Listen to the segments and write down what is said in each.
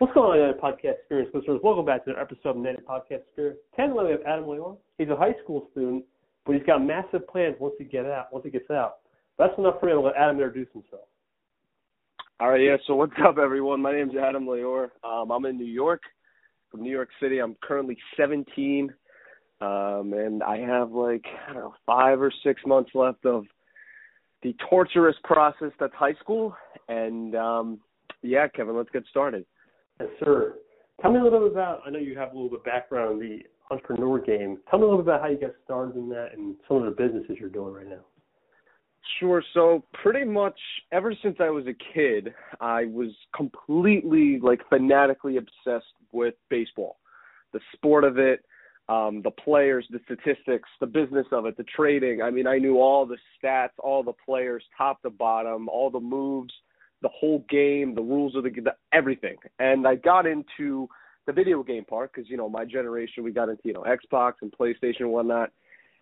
What's going on, Podcast Experience listeners? Welcome back to another episode of Native Podcast Experience. Ten we have Adam Leon. He's a high school student, but he's got massive plans once he get out. Once he gets out, that's enough for me to let Adam introduce himself. All right, yeah. So what's up, everyone? My name's Adam Leor. Um, I'm in New York, from New York City. I'm currently 17, um, and I have like I don't know five or six months left of the torturous process that's high school. And um, yeah, Kevin, let's get started. Yes, sir. Tell me a little bit about. I know you have a little bit of background in the entrepreneur game. Tell me a little bit about how you got started in that and some of the businesses you're doing right now. Sure. So pretty much ever since I was a kid, I was completely like fanatically obsessed with baseball, the sport of it, um, the players, the statistics, the business of it, the trading. I mean, I knew all the stats, all the players, top to bottom, all the moves, the whole game, the rules of the, the everything. And I got into the video game part because you know my generation, we got into you know Xbox and PlayStation and whatnot.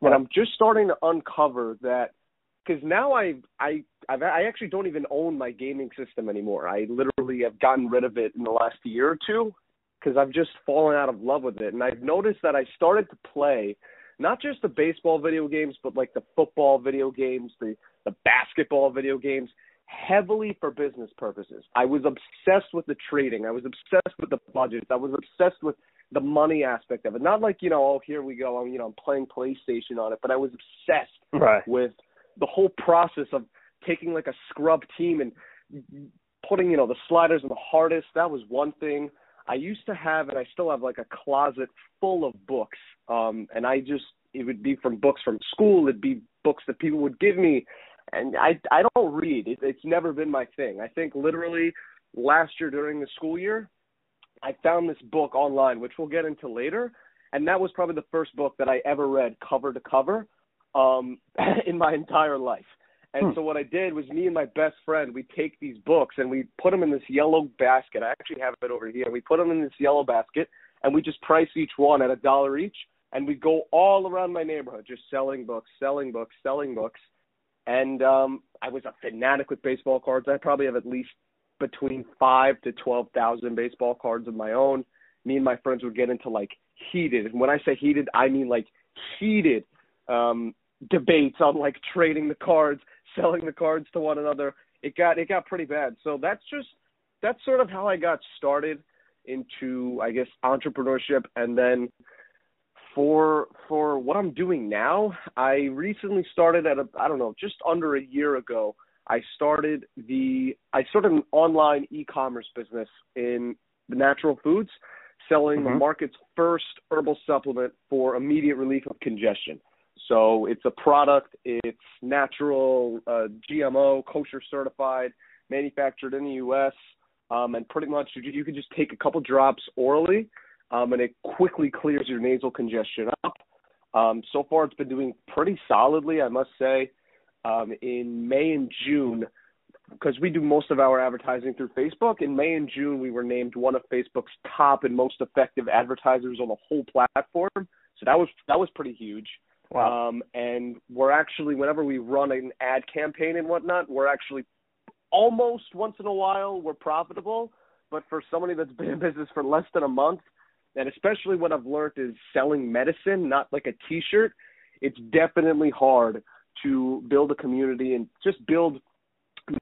Right. And I'm just starting to uncover that because now I I I've, I actually don't even own my gaming system anymore. I literally have gotten rid of it in the last year or two because I've just fallen out of love with it. And I've noticed that I started to play not just the baseball video games, but like the football video games, the the basketball video games, heavily for business purposes. I was obsessed with the trading. I was obsessed with the budgets. I was obsessed with the money aspect of it. Not like you know, oh here we go. I'm you know I'm playing PlayStation on it, but I was obsessed right. with the whole process of taking like a scrub team and putting you know the sliders in the hardest. That was one thing. I used to have, and I still have like a closet full of books. Um, and I just it would be from books from school. It'd be books that people would give me, and I I don't read. It, it's never been my thing. I think literally last year during the school year, I found this book online, which we'll get into later, and that was probably the first book that I ever read cover to cover um, in my entire life. And hmm. so what I did was me and my best friend, we take these books and we put them in this yellow basket. I actually have it over here. We put them in this yellow basket and we just price each one at a dollar each. And we go all around my neighborhood just selling books, selling books, selling books. And um, I was a fanatic with baseball cards. I probably have at least between five to twelve thousand baseball cards of my own. Me and my friends would get into like heated, and when I say heated, I mean like heated um, debates on like trading the cards, selling the cards to one another. It got it got pretty bad. So that's just that's sort of how I got started into I guess entrepreneurship and then for for what I'm doing now, I recently started at a I don't know, just under a year ago. I started the I started an online e-commerce business in the natural foods, selling mm-hmm. the market's first herbal supplement for immediate relief of congestion. So it's a product. It's natural, uh, GMO, kosher certified, manufactured in the U.S. Um, and pretty much you, you can just take a couple drops orally, um, and it quickly clears your nasal congestion up. Um, so far, it's been doing pretty solidly, I must say. Um, in May and June, because we do most of our advertising through Facebook, in May and June, we were named one of Facebook's top and most effective advertisers on the whole platform. So that was that was pretty huge. Wow. Um, and we're actually, whenever we run an ad campaign and whatnot, we're actually almost once in a while we're profitable. But for somebody that's been in business for less than a month, and especially what I've learned is selling medicine, not like a T-shirt, it's definitely hard to build a community and just build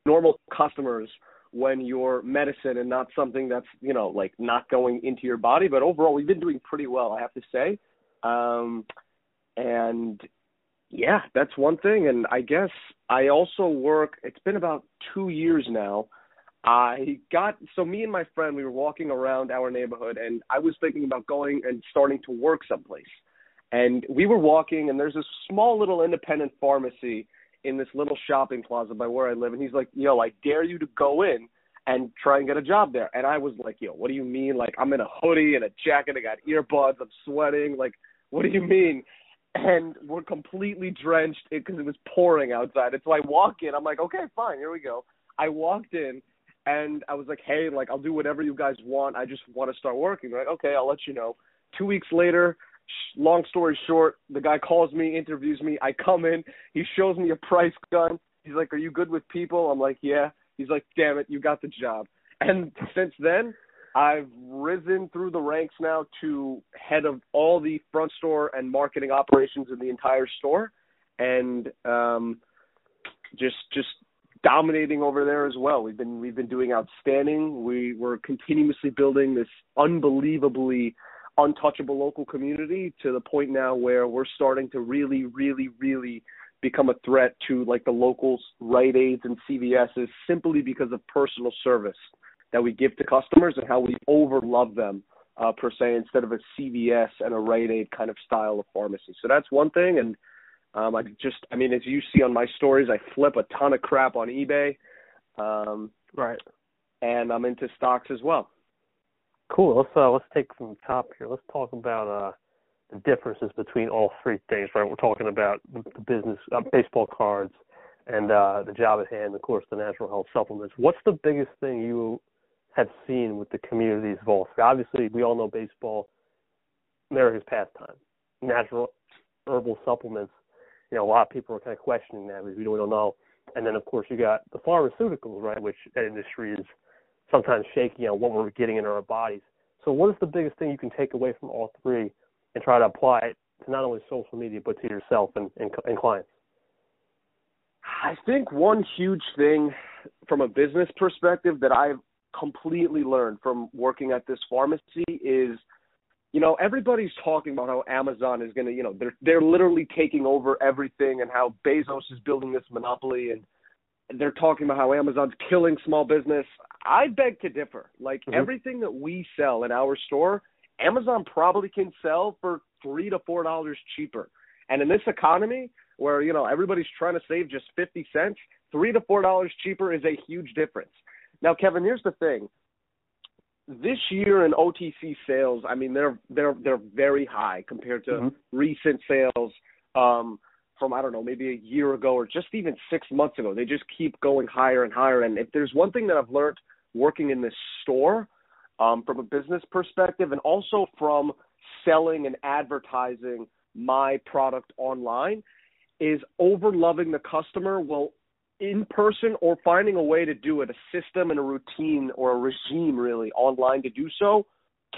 normal customers when you're medicine and not something that's you know like not going into your body. But overall, we've been doing pretty well, I have to say. Um, and yeah, that's one thing. And I guess I also work, it's been about two years now. I got, so me and my friend, we were walking around our neighborhood and I was thinking about going and starting to work someplace. And we were walking and there's this small little independent pharmacy in this little shopping plaza by where I live. And he's like, yo, I dare you to go in and try and get a job there. And I was like, yo, what do you mean? Like, I'm in a hoodie and a jacket. I got earbuds. I'm sweating. Like, what do you mean? and we're completely drenched because it was pouring outside. And so I walk in. I'm like, okay, fine, here we go. I walked in and I was like, hey, like I'll do whatever you guys want. I just want to start working. They're like, okay, I'll let you know. Two weeks later, long story short, the guy calls me, interviews me. I come in. He shows me a price gun. He's like, are you good with people? I'm like, yeah. He's like, damn it, you got the job. And since then, I've risen through the ranks now to head of all the front store and marketing operations in the entire store, and um, just just dominating over there as well. We've been we've been doing outstanding. We we're continuously building this unbelievably untouchable local community to the point now where we're starting to really, really, really become a threat to like the locals, Rite Aids and CVS's simply because of personal service that we give to customers and how we over love them uh, per se instead of a CVS and a Rite Aid kind of style of pharmacy. So that's one thing. And um, I just, I mean, as you see on my stories, I flip a ton of crap on eBay. Um, right. And I'm into stocks as well. Cool. Let's uh, let's take from the top here. Let's talk about uh, the differences between all three things. Right. We're talking about the business, uh, baseball cards, and uh, the job at hand. Of course, the natural health supplements. What's the biggest thing you have seen with the communities of all three? Obviously, we all know baseball, America's pastime. Natural herbal supplements. You know, a lot of people are kind of questioning that because we don't know. And then, of course, you got the pharmaceuticals, right, which that industry is sometimes shaky on what we're getting in our bodies. So, what is the biggest thing you can take away from all three and try to apply it to not only social media but to yourself and, and, and clients? I think one huge thing from a business perspective that I've completely learned from working at this pharmacy is you know everybody's talking about how Amazon is going to you know they're they're literally taking over everything and how Bezos is building this monopoly and they're talking about how Amazon's killing small business. I beg to differ. Like mm-hmm. everything that we sell in our store, Amazon probably can sell for 3 to 4 dollars cheaper. And in this economy where, you know, everybody's trying to save just 50 cents, 3 to 4 dollars cheaper is a huge difference. Now, Kevin, here's the thing. This year in OTC sales, I mean, they're they're they're very high compared to mm-hmm. recent sales um, from I don't know, maybe a year ago or just even six months ago. They just keep going higher and higher. And if there's one thing that I've learned working in this store, um, from a business perspective, and also from selling and advertising my product online, is over loving the customer will in person or finding a way to do it, a system and a routine or a regime really online to do so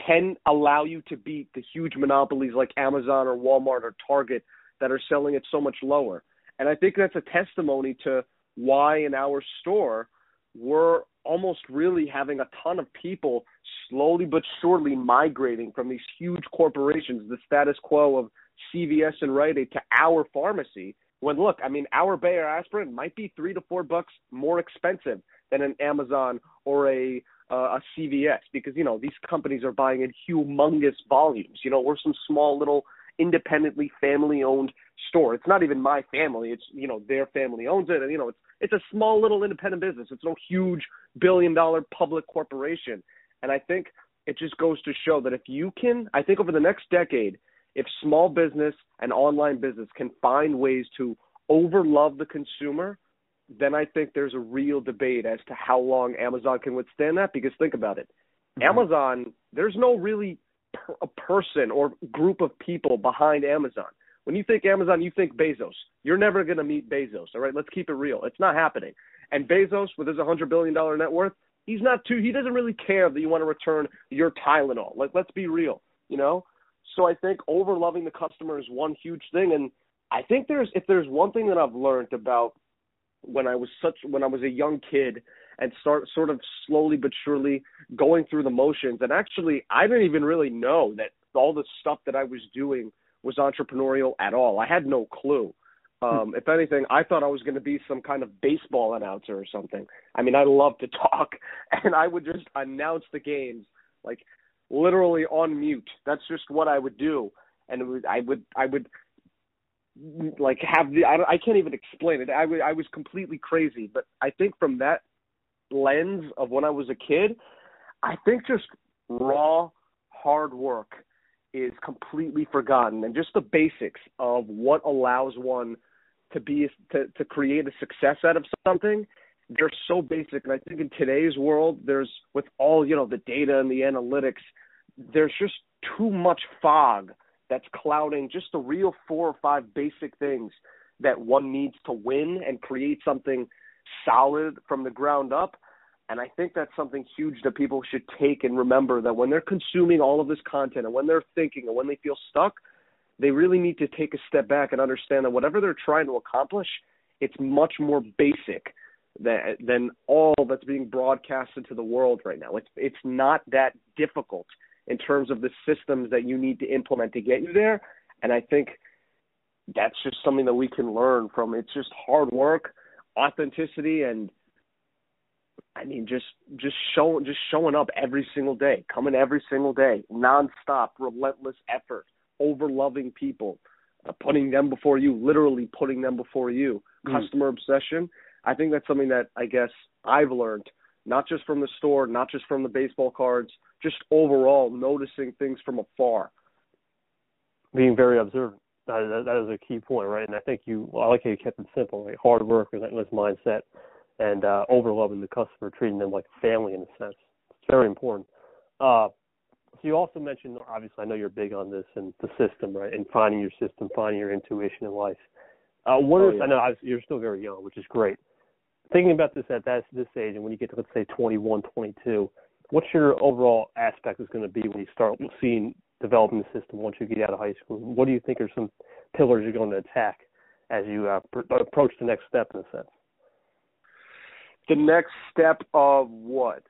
can allow you to beat the huge monopolies like Amazon or Walmart or Target that are selling it so much lower. And I think that's a testimony to why in our store we're almost really having a ton of people slowly but surely migrating from these huge corporations, the status quo of CVS and Rite Aid, to our pharmacy when look, I mean, our Bayer aspirin might be three to four bucks more expensive than an Amazon or a uh, a CVS because you know these companies are buying in humongous volumes. You know, we're some small little independently family owned store. It's not even my family. It's you know their family owns it, and you know it's it's a small little independent business. It's no huge billion dollar public corporation. And I think it just goes to show that if you can, I think over the next decade, if small business and online business can find ways to overlove the consumer, then I think there's a real debate as to how long Amazon can withstand that. Because think about it, mm-hmm. Amazon, there's no really per- a person or group of people behind Amazon. When you think Amazon, you think Bezos. You're never going to meet Bezos. All right, let's keep it real. It's not happening. And Bezos, with his 100 billion dollar net worth, he's not too. He doesn't really care that you want to return your Tylenol. Like, let's be real. You know, so I think over loving the customer is one huge thing, and I think there's if there's one thing that I've learned about when I was such when I was a young kid and start sort of slowly but surely going through the motions, and actually I didn't even really know that all the stuff that I was doing was entrepreneurial at all. I had no clue. Um, if anything, I thought I was going to be some kind of baseball announcer or something. I mean, I love to talk, and I would just announce the games like literally on mute. That's just what I would do, and was, I would I would like have the I, I can't even explain it. I was I was completely crazy, but I think from that lens of when I was a kid, I think just raw hard work is completely forgotten and just the basics of what allows one to be to to create a success out of something they're so basic and i think in today's world there's with all you know the data and the analytics there's just too much fog that's clouding just the real four or five basic things that one needs to win and create something solid from the ground up. And I think that's something huge that people should take and remember that when they're consuming all of this content and when they're thinking and when they feel stuck, they really need to take a step back and understand that whatever they're trying to accomplish, it's much more basic than than all that's being broadcasted to the world right now. It's it's not that difficult in terms of the systems that you need to implement to get you there. And I think that's just something that we can learn from. It's just hard work, authenticity, and I mean, just just showing just showing up every single day, coming every single day, nonstop, relentless effort, over loving people, uh, putting them before you, literally putting them before you, mm. customer obsession. I think that's something that I guess I've learned, not just from the store, not just from the baseball cards, just overall noticing things from afar. Being very observant. That, that is a key point, right? And I think you, I like how you kept it simple, right? Hard work, relentless mindset, and uh, over loving the customer, treating them like family in a sense. It's very important. Uh, so you also mentioned, obviously, I know you're big on this and the system, right? And finding your system, finding your intuition in life. Uh, what oh, is, yeah. I know you're still very young, which is great. Thinking about this at that, this age, and when you get to let's say 21, 22, what's your overall aspect is going to be when you start seeing developing the system once you get out of high school? What do you think are some pillars you're going to attack as you uh, pr- approach the next step in a sense? The next step of what?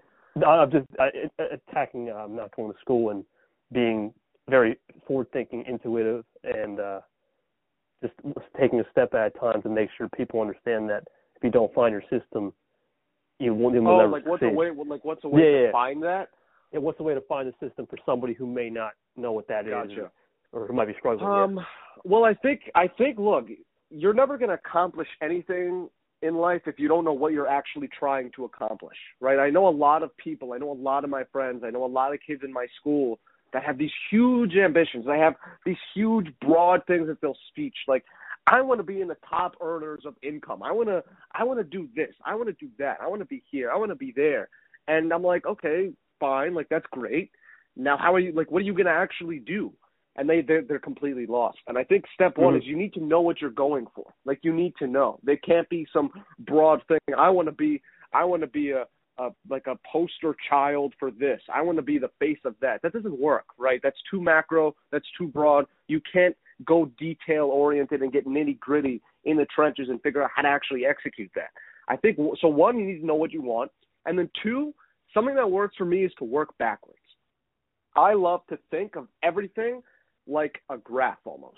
I'm just uh, attacking. I'm um, not going to school and being very forward-thinking, intuitive, and uh, just taking a step at a time to make sure people understand that if you don't find your system, you won't. You oh, like what's succeed. a way? Like what's a way Yeah, to yeah. find that? Yeah, what's the way to find the system for somebody who may not know what that is, Gotcha. or who might be struggling? Um, well, I think I think look, you're never going to accomplish anything in life if you don't know what you're actually trying to accomplish, right? I know a lot of people, I know a lot of my friends, I know a lot of kids in my school that have these huge ambitions. They have these huge broad things that they'll speech like I want to be in the top earners of income. I want to I want to do this. I want to do that. I want to be here. I want to be there. And I'm like, okay, fine, like that's great. Now how are you like what are you going to actually do? and they they're, they're completely lost. And I think step one Mhm. is you need to know what you're going for. Like you need to know. They can't be some broad thing. I want to be I want to be a, a like a poster child for this. I want to be the face of that. That doesn't work, right? That's too macro. That's too broad. You can't go detail oriented and get nitty gritty in the trenches and figure out how to actually execute that. I think so. One, you need to know what you want, and then two, something that works for me is to work backwards. I love to think of everything like a graph almost,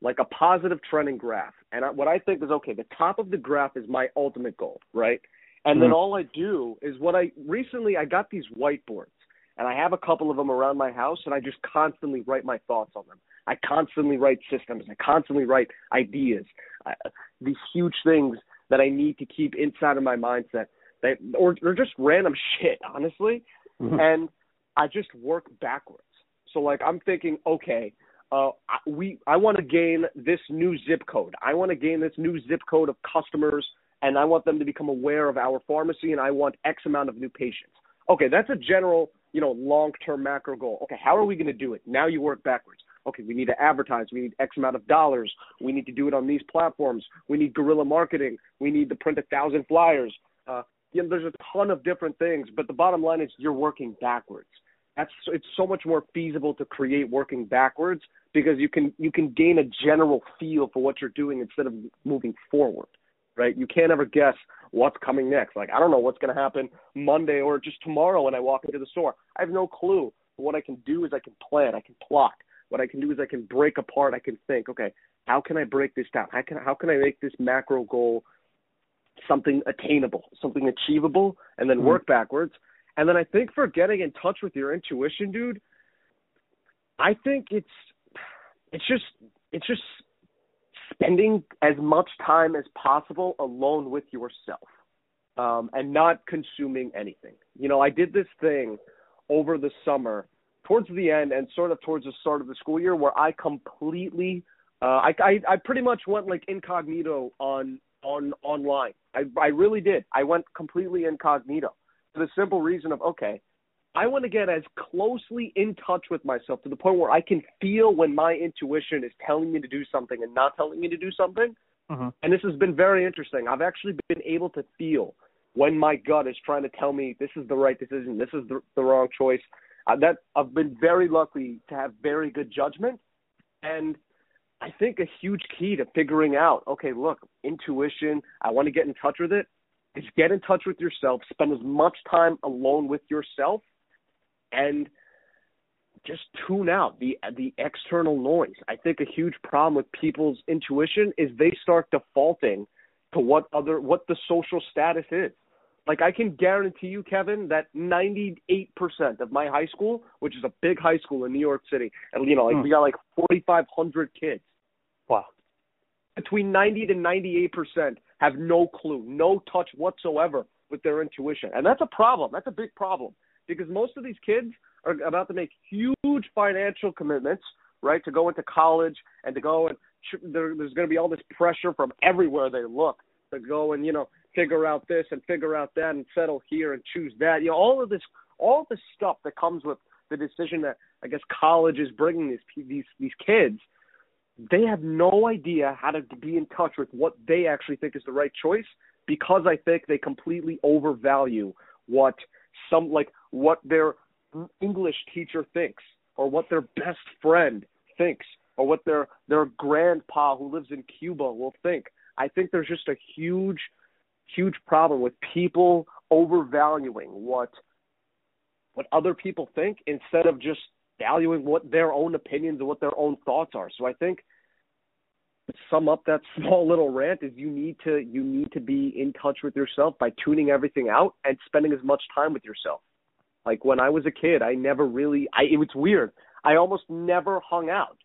like a positive trending graph. And I, what I think is okay, the top of the graph is my ultimate goal, right? And then Mhm. all I do is what I recently I got these whiteboards and I have a couple of them around my house and I just constantly write my thoughts on them. I constantly write systems, I constantly write ideas, uh, these huge things that I need to keep inside of my mindset that or or just random shit, honestly. Mhm. And I just work backwards. So like I'm thinking, okay, uh, we I want to gain this new zip code. I want to gain this new zip code of customers, and I want them to become aware of our pharmacy, and I want X amount of new patients. Okay, that's a general, you know, long-term macro goal. Okay, how are we going to do it? Now you work backwards. Okay, we need to advertise. We need X amount of dollars. We need to do it on these platforms. We need guerrilla marketing. We need to print a thousand flyers. Uh, you know, there's a ton of different things, but the bottom line is you're working backwards that's it's so much more feasible to create working backwards because you can you can gain a general feel for what you're doing instead of moving forward right? You can't ever guess what's coming next. Like i don't know what's going to happen monday or just tomorrow when i walk into the store. I have no clue. But what i can do is i can plan. I can plot. What i can do is i can break apart. I can think okay how can i break this down? How can how can i make this macro goal something attainable something achievable and then Mhm. work backwards? And then I think for getting in touch with your intuition, dude, I think it's it's just it's just spending as much time as possible alone with yourself. Um, and not consuming anything. You know, I did this thing over the summer, towards the end and sort of towards the start of the school year, where I completely, uh, I, I, I pretty much went like incognito on on online. I, I really did. I went completely incognito for the simple reason of okay, I want to get as closely in touch with myself to the point where I can feel when my intuition is telling me to do something and not telling me to do something. Mhm. And this has been very interesting. I've actually been able to feel when my gut is trying to tell me this is the right decision, this is the, the wrong choice. Uh, that I've been very lucky to have very good judgment, and I think a huge key to figuring out, okay, look, intuition, I want to get in touch with it, is get in touch with yourself, spend as much time alone with yourself, and just tune out the the external noise. I think a huge problem with people's intuition is they start defaulting to what other what the social status is. Like I can guarantee you, Kevin, that 98% of my high school, which is a big high school in New York City, and you know, like mm. we got like 4,500 kids. Wow. Between 90 to 98% have no clue, no touch whatsoever with their intuition, and that's a problem. That's a big problem because most of these kids are about to make huge financial commitments, right, to go into college and to go and there, there's going to be all this pressure from everywhere they look to go and you know figure out this and figure out that and settle here and choose that. You know, all of this, all this stuff that comes with the decision that I guess college is bringing these these these kids. They have no idea how to be in touch with what they actually think is the right choice because I think they completely overvalue what some like what their English teacher thinks or what their best friend thinks or what their their grandpa who lives in Cuba will think. I think there's just a huge huge problem with people overvaluing what what other people think instead of just valuing what their own opinions and what their own thoughts are. So I think to sum up that small little rant is you need to you need to be in touch with yourself by tuning everything out and spending as much time with yourself. Like when I was a kid, I never really I it was weird. I almost never hung out.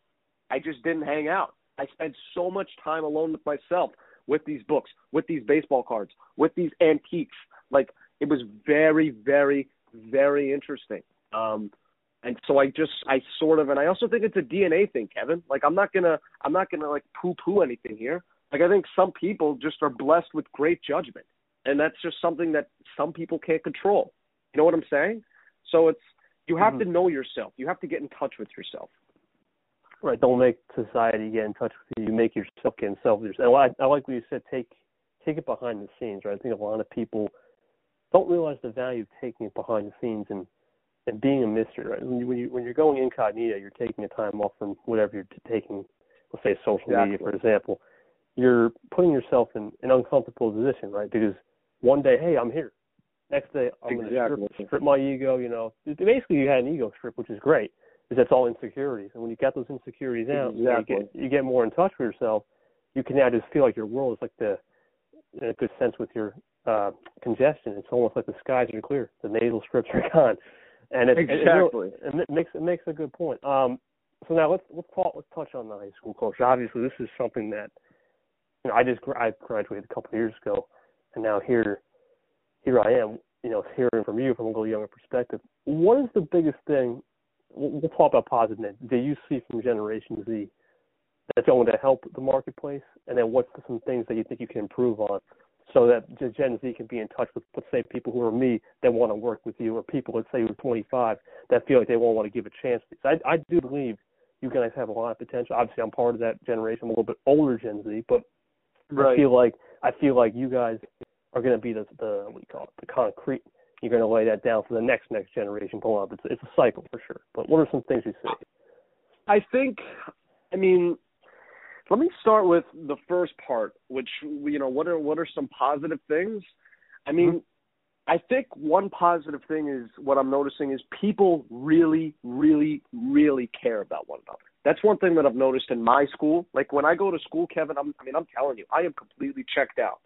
I just didn't hang out. I spent so much time alone with myself with these books, with these baseball cards, with these antiques. Like it was very, very, very interesting. Um, and so I just I sort of and I also think it's a DNA thing, Kevin. Like I'm not gonna I'm not gonna like poo poo anything here. Like I think some people just are blessed with great judgment. And that's just something that some people can't control. You know what I'm saying? So it's you have mm-hmm. to know yourself. You have to get in touch with yourself. Right. Don't make society get in touch with you. You make yourself get in touch with yourself. And I, I like what you said. Take take it behind the scenes. Right. I think a lot of people don't realize the value of taking it behind the scenes and and being a mystery. Right. When you when you when you're going incognito, you're taking a time off from whatever you're taking. Let's say social exactly. media, for example. You're putting yourself in an uncomfortable position, right? Because one day, hey, I'm here. Next day, I'm exactly. going to strip, strip my ego. You know, basically, you had an ego strip, which is great is that's all insecurities. And when you get those insecurities out, exactly. you get you get more in touch with yourself. You can now just feel like your world is like the in a good sense with your uh congestion. It's almost like the skies are clear. The nasal strips are gone. And it, exactly. it, it, it makes it makes a good point. Um so now let's let's talk, let's touch on the high school culture. Obviously, this is something that you know I just I graduated a couple of years ago, and now here here I am. You know, hearing from you from a little younger perspective. What is the biggest thing we'll talk about positiveness. Do you see from Generation Z that's going to help the marketplace? And then what's some things that you think you can improve on so that Gen Z can be in touch with, let's say, people who are me that want to work with you, or people, let's say, who are 25 that feel like they won't want to give a chance. I, I do believe you guys have a lot of potential. Obviously, I'm part of that generation. I'm a little bit older Gen Z, but right. I feel like I feel like you guys are going to be the the what do you call it, the concrete you're going to lay that down for the next next generation pull up. It's it's a cycle for sure. But what are some things you see? I think, I mean, let me start with the first part, which you know, what are what are some positive things? I mean, mm-hmm. I think one positive thing is what I'm noticing is people really, really, really care about one another. That's one thing that I've noticed in my school. Like when I go to school, Kevin, I'm, I mean, I'm telling you, I am completely checked out.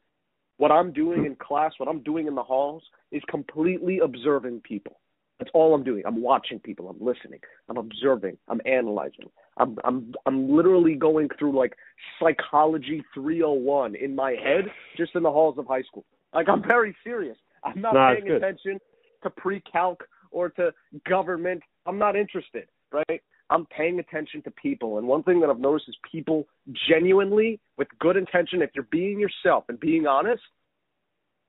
What I'm doing in class, what I'm doing in the halls, is completely observing people. That's all I'm doing. I'm watching people. I'm listening. I'm observing. I'm analyzing. I'm I'm I'm literally going through like psychology 301 in my head just in the halls of high school. Like I'm very serious. I'm not paying attention to pre-calc or to government. I'm not interested, right? I'm paying attention to people. And one thing that I've noticed is people genuinely, with good intention, if you're being yourself and being honest,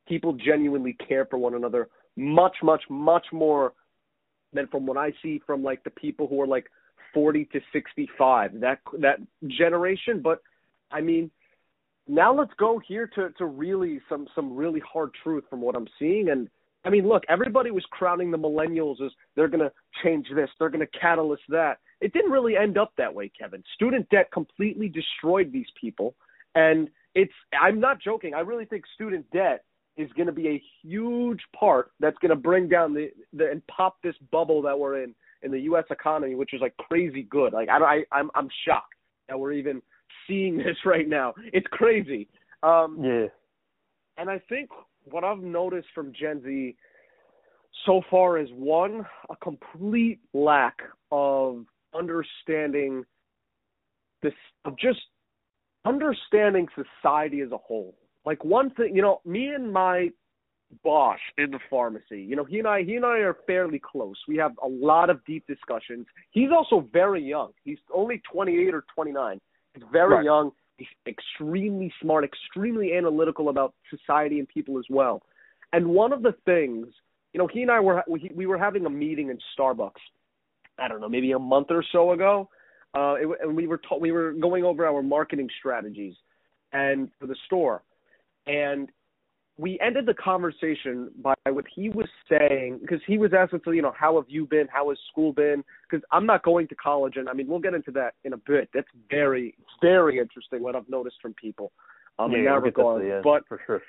people genuinely care for one another much, much, much more than from what I see from like the people who are like 40 to 65, that that generation. But I mean, now let's go here to to really some some really hard truth from what I'm seeing. And I mean, look, everybody was crowning the millennials as they're going to change this, they're going to catalyst that. It didn't really end up that way, Kevin. Student debt completely destroyed these people, and it's I'm not joking. I really think student debt is going to be a huge part that's going to bring down the, the and pop this bubble that we're in in the U.S. economy, which is like crazy good. Like I, I I'm I'm shocked that we're even seeing this right now. It's crazy. Um, yeah. And I think what I've noticed from Gen Z so far is one a complete lack of understanding this of just understanding society as a whole. Like one thing, you know, me and my boss in the pharmacy, you know, he and I he and I are fairly close. We have a lot of deep discussions. He's also very young. He's only 28 or 29. He's very right. young. Extremely smart, extremely analytical about society and people as well. And one of the things, you know, he and I were we, we were having a meeting in Starbucks. I don't know, maybe a month or so ago, uh, it, and we were ta- we were going over our marketing strategies and for the store, and we ended the conversation by what he was saying because he was asking, so you know, how have you been? How has school been? Because I'm not going to college, and I mean, we'll get into that in a bit. That's very, very interesting what I've noticed from people um, yeah, in that regard. That but for sure,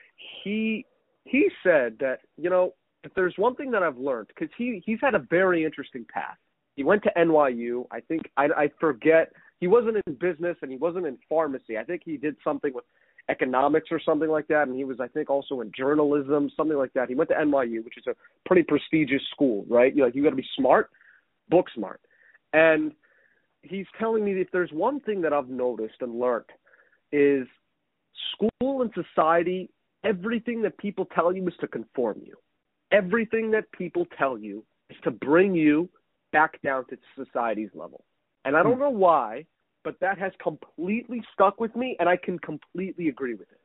he he said that you know, if there's one thing that I've learned because he he's had a very interesting path. He went to NYU. I think I, I forget he wasn't in business and he wasn't in pharmacy. I think he did something with economics or something like that, and he was I think also in journalism, something like that. He went to NYU, which is a pretty prestigious school, right? You like you got to be smart, book smart, and he's telling me if there's one thing that I've noticed and learned is school and society. Everything that people tell you is to conform you. Everything that people tell you is to bring you back down to society's level. And I don't hmm. know why, but that has completely stuck with me, and I can completely agree with it.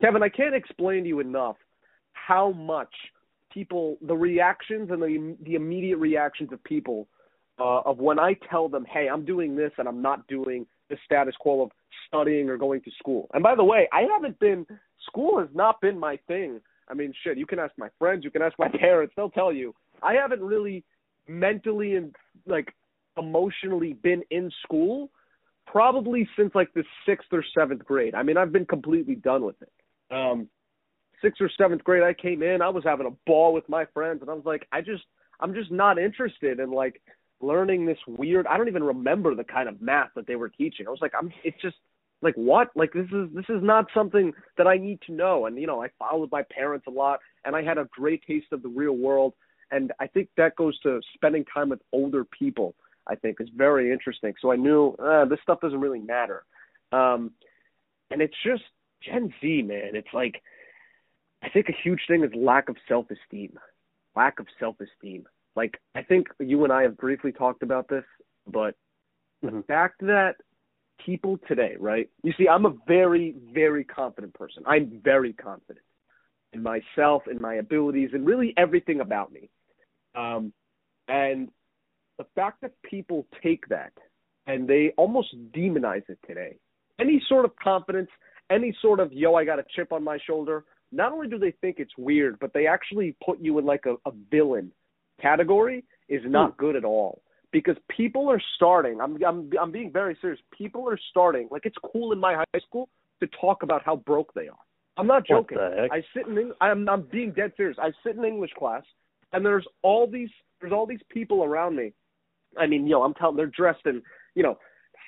Kevin, I can't explain to you enough how much people, the reactions and the the immediate reactions of people, uh, of when I tell them, "Hey, I'm doing this and I'm not doing the status quo of studying or going to school." And by the way, I haven't been. School has not been my thing. I mean, shit. You can ask my friends. You can ask my parents. They'll tell you. I haven't really mentally and like emotionally been in school probably since like the sixth or seventh grade. I mean, I've been completely done with it. Um, sixth or seventh grade, I came in, I was having a ball with my friends, and I was like, I just, I'm just not interested in like learning this weird. I don't even remember the kind of math that they were teaching. I was like, I'm, it's just like what? Like this is this is not something that I need to know. And you know, I followed my parents a lot, and I had a great taste of the real world. And I think that goes to spending time with older people I think is very interesting. So I knew uh, this stuff doesn't really matter. Um, and it's just Gen Z, man. It's like I think a huge thing is lack of self esteem. Lack of self esteem. Like I think you and I have briefly talked about this, but mm-hmm. the fact that people today, right? You see, I'm a very, very confident person. I'm very confident in myself, in my abilities, and really everything about me. Um, and the fact that people take that and they almost demonize it today. Any sort of confidence, any sort of yo, I got a chip on my shoulder. Not only do they think it's weird, but they actually put you in like a, a villain category is not hmm. good at all. Because people are starting. I'm I'm I'm being very serious. People are starting. Like it's cool in my high school to talk about how broke they are. I'm not joking. I sit in I'm I'm being dead serious. I sit in English class and there's all these there's all these people around me I mean, you know, I'm telling they're dressed in, you know,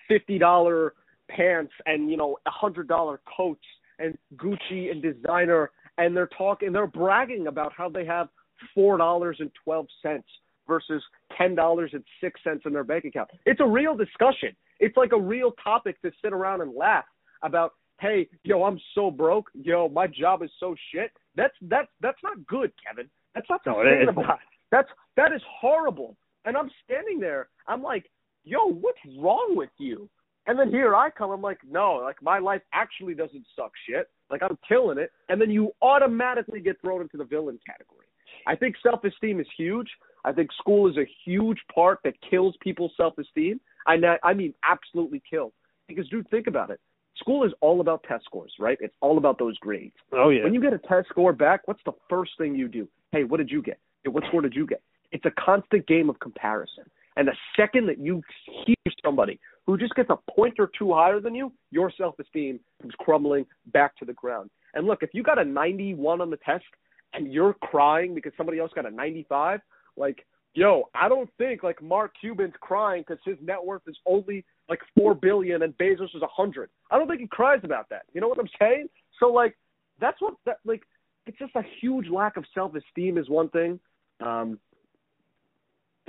fifty dollar pants and you know a hundred dollar coats and Gucci and designer, and they're talking, they're bragging about how they have four dollars and twelve cents versus ten dollars and six cents in their bank account. It's a real discussion. It's like a real topic to sit around and laugh about. Hey, yo, I'm so broke. Yo, my job is so shit. That's that's that's not good, Kevin. That's not sustainable. No, that's that is horrible. And I'm standing there. I'm like, yo, what's wrong with you? And then here I come. I'm like, no, like my life actually doesn't suck shit. Like I'm killing it. And then you automatically get thrown into the villain category. I think self esteem is huge. I think school is a huge part that kills people's self esteem. I I mean absolutely kill. Because dude, think about it. School is all about test scores, right? It's all about those grades. Oh yeah. When you get a test score back, what's the first thing you do? Hey, what did you get? Hey, what score did you get? It's a constant game of comparison. And the second that you hear somebody who just gets a point or two higher than you, your self esteem comes crumbling back to the ground. And look, if you got a 91 on the test and you're crying because somebody else got a 95, like, yo, I don't think like Mark Cuban's crying because his net worth is only like four billion and Bezos is a hundred. I don't think he cries about that. You know what I'm saying? So like, that's what that like. It's just a huge lack of self esteem is one thing. Um,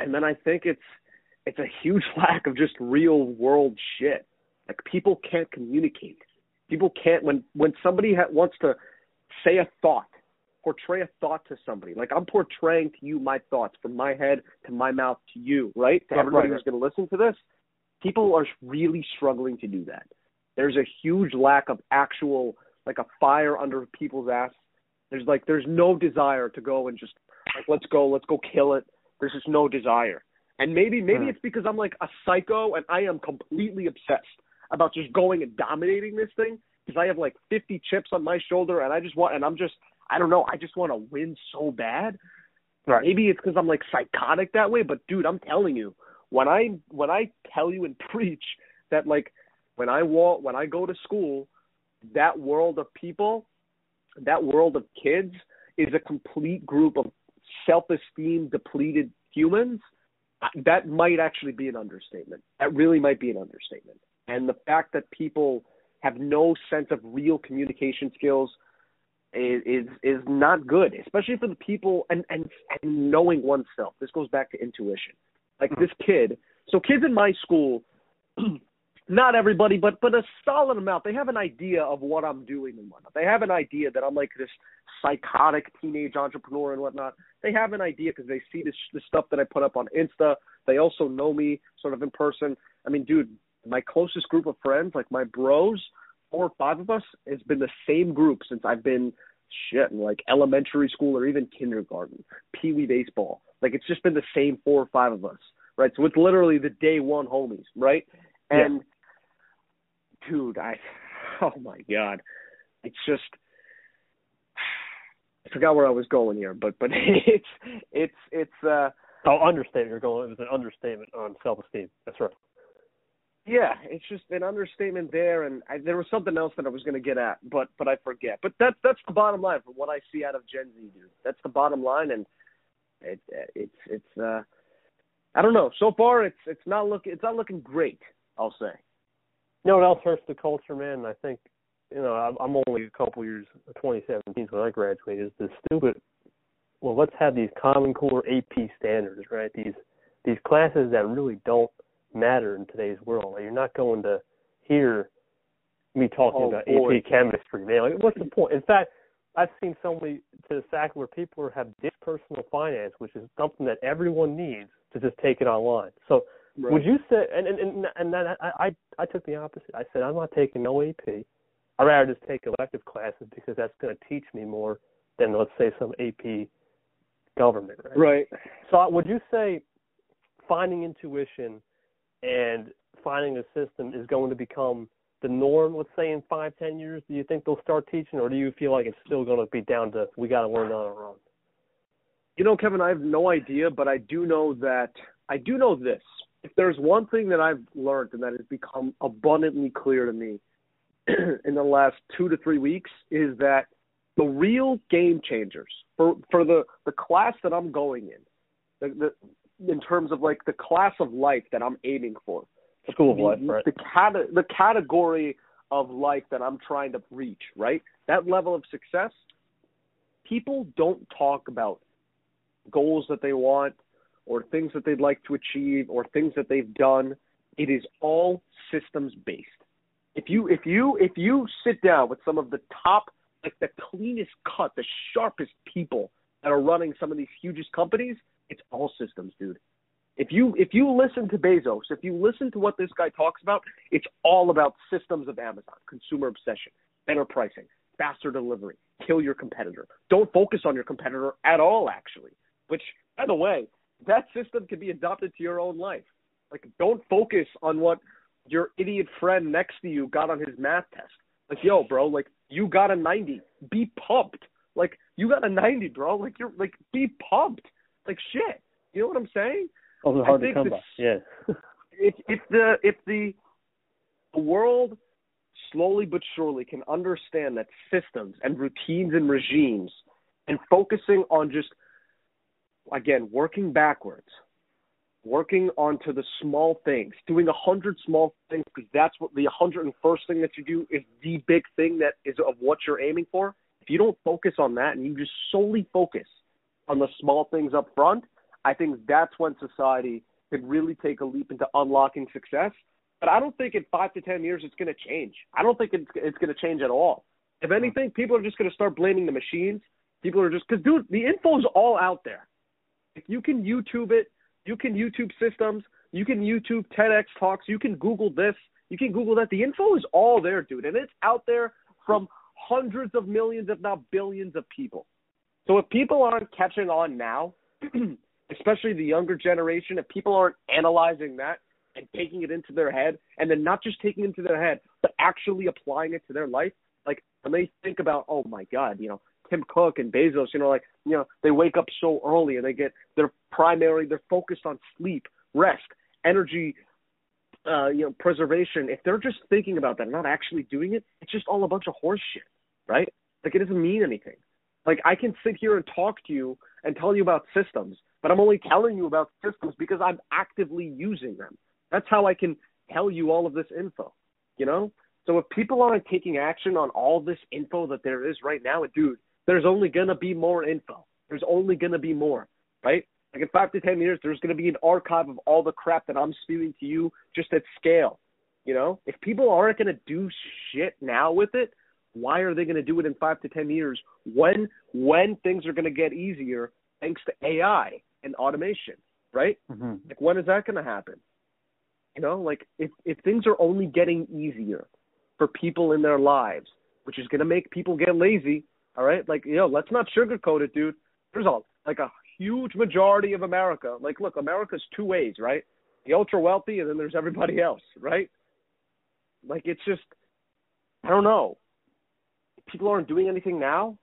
and then I think it's it's a huge lack of just real world shit. Like people can't communicate. People can't when when somebody ha- wants to say a thought, portray a thought to somebody. Like I'm portraying to you my thoughts from my head to my mouth to you, right? To everybody who's going to listen to this. People are really struggling to do that. There's a huge lack of actual like a fire under people's ass. There's like there's no desire to go and just like let's go, let's go kill it. There's just no desire. And maybe maybe Hmm. it's because I'm like a psycho and I am completely obsessed about just going and dominating this thing because I have like 50 chips on my shoulder and I just want and I'm just I don't know I just want to win so bad. Right. Maybe it's because I'm like psychotic that way, but dude, I'm telling you, when I when I tell you and preach that like when I walk when I go to school, that world of people, that world of kids is a complete group of self-esteem depleted humans. uh, That might actually be an understatement. That really might be an understatement. And the fact that people have no sense of real communication skills is is, is not good, especially for the people and, and and knowing oneself. This goes back to intuition. Like this kid. So kids in my school, not everybody, but but a solid amount. They have an idea of what I'm doing and whatnot. They have an idea that I'm like this psychotic teenage entrepreneur and whatnot. They have an idea because they see this the stuff that I put up on Insta. They also know me sort of in person. I mean, dude, my closest group of friends, like my bros, four or five of us, has been the same group since I've been shit in like elementary school or even kindergarten, pee wee baseball. Like it's just been the same four or five of us, right? So it's literally the day one homies, right? And dude, I oh my god, it's just I forgot where I was going here, but but it's it's it's uh Oh, understatement. You're going. It was an understatement on self-esteem. That's right. yeah, it's just an understatement there, and I, there was something else that I was going to get at, but but I forget. But that's that's the bottom line from what I see out of Gen Z, dude. That's the bottom line, and it it's it's uh I don't know. So far, it's it's not look it's not looking great. I'll say. You know what else hurts the culture, man? And I think, you know, I'm, I'm only a couple years, 2017 when I graduated. Is the stupid. Well, let's have these Common Core AP standards, right? These these classes that really don't matter in today's world. Like, you're not going to hear me talking Oh, about boy. AP chemistry, man. Like, what's the point? In fact, I've seen so many to the fact where people have ditched personal finance, which is something that everyone needs to just take it online. So would you say? And and and, and then I, I I took the opposite. I said I'm not taking no AP. I'd rather just take elective classes because that's going to teach me more than let's say some AP government. Right. Right. So would you say finding intuition and finding a system is going to become the norm? Let's say in five ten years, do you think they'll start teaching, or do you feel like it's still going to be down to we got to learn on our own? You know, Kevin, I have no idea, but I do know that I do know this. If there's one thing that I've learned and that has become abundantly clear to me in the last two to three weeks is that the real game changers for for the the class that I'm going in, the, the in terms of like the class of life that I'm aiming for, School of the, life, right? the cate- the category of life that I'm trying to reach, right? That level of success, people don't talk about goals that they want or things that they'd like to achieve or things that they've done. It is all systems based. If you if you if you sit down with some of the top like the cleanest cut, the sharpest people that are running some of these hugest companies, it's all systems, dude. If you if you listen to Bezos, if you listen to what this guy talks about, it's all about systems of Amazon, consumer obsession, better pricing, faster delivery, kill your competitor. Don't focus on your competitor at all, actually. Which, by the way, that system can be adopted to your own life. Like, don't focus on what your idiot friend next to you got on his math test. Like, yo, bro, like you got a 90. Be pumped. Like you got a 90, bro. Like you're like be pumped. Like shit. You know what I'm saying? Oh, hard to come by. Yeah. if if the if the the world slowly but surely can understand that systems and routines and regimes and focusing on just again working backwards working onto the small things doing a hundred small things because that's what the hundred and first thing that you do is the big thing that is of what you're aiming for if you don't focus on that and you just solely focus on the small things up front i think that's when society can really take a leap into unlocking success but I don't think in five to ten years it's going to change. I don't think it's it's going to change at all. If anything, people are just going to start blaming the machines. People are just because dude, the info is all out there. You can YouTube it, you can YouTube systems, you can YouTube TEDx talks, you can Google this, you can Google that. The info is all there, dude, and it's out there from hundreds of millions, if not billions, of people. So if people aren't catching on now, especially the younger generation, if people aren't analyzing that, and taking it into their head, and then not just taking it into their head, but actually applying it to their life. Like when they think about, oh my God, you know, Tim Cook and Bezos, you know, like you know, they wake up so early and they get their primary, they're focused on sleep, rest, energy, uh, you know, preservation. If they're just thinking about that, not actually doing it, it's just all a bunch of horse shit, right? Like it doesn't mean anything. Like I can sit here and talk to you and tell you about systems, but I'm only telling you about systems because I'm actively using them. That's how I can tell you all of this info, you know? So if people aren't taking action on all this info that there is right now, dude, there's only going to be more info. There's only going to be more, right? Like in five to 10 years, there's going to be an archive of all the crap that I'm spewing to you just at scale. You know, if people aren't going to do shit now with it, why are they going to do it in five to 10 years when, when things are going to get easier thanks to AI and automation, right? Mm-hmm. Like, when is that going to happen? You know, like if if things are only getting easier for people in their lives, which is going to make people get lazy, all right? Like, you know, let's not sugarcoat it, dude. There's a like a huge majority of America. Like, look, America's two ways, right? The ultra wealthy, and then there's everybody else, right? Like, it's just, I don't know. People aren't doing anything now,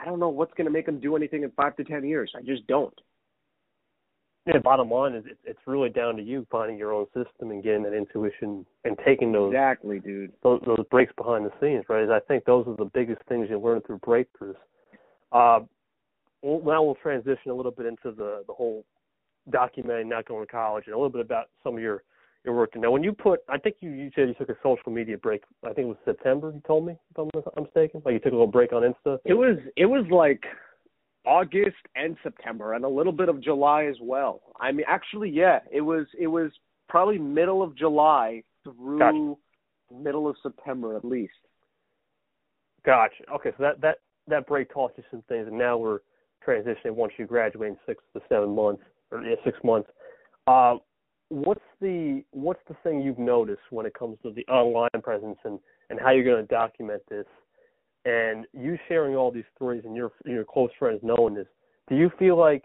I don't know what's going to make them do anything in five to ten years. I just don't yeah, bottom line is it's it's really down to you finding your own system and getting that intuition and taking those exactly, dude. Those those breaks behind the scenes, right? I think those are the biggest things you learn through breakthroughs. Uh, now we'll transition a little bit into the the whole documenting not going to college and a little bit about some of your your work. Now, when you put, I think you you said you took a social media break. I think it was September. You told me if I'm, I'm mistaken. Like you took a little break on Insta. It was it was like August and September and a little bit of July as well. I mean actually yeah, it was it was probably middle of July through gotcha. middle of September at least. Gotcha. Okay, so that that that break taught you some things and now we're transitioning once you graduate in six to seven months or yeah, six months. Uh, what's the what's the thing you've noticed when it comes to the online presence and and how you're going to document this and you sharing all these stories and your your close friends knowing this, do you feel like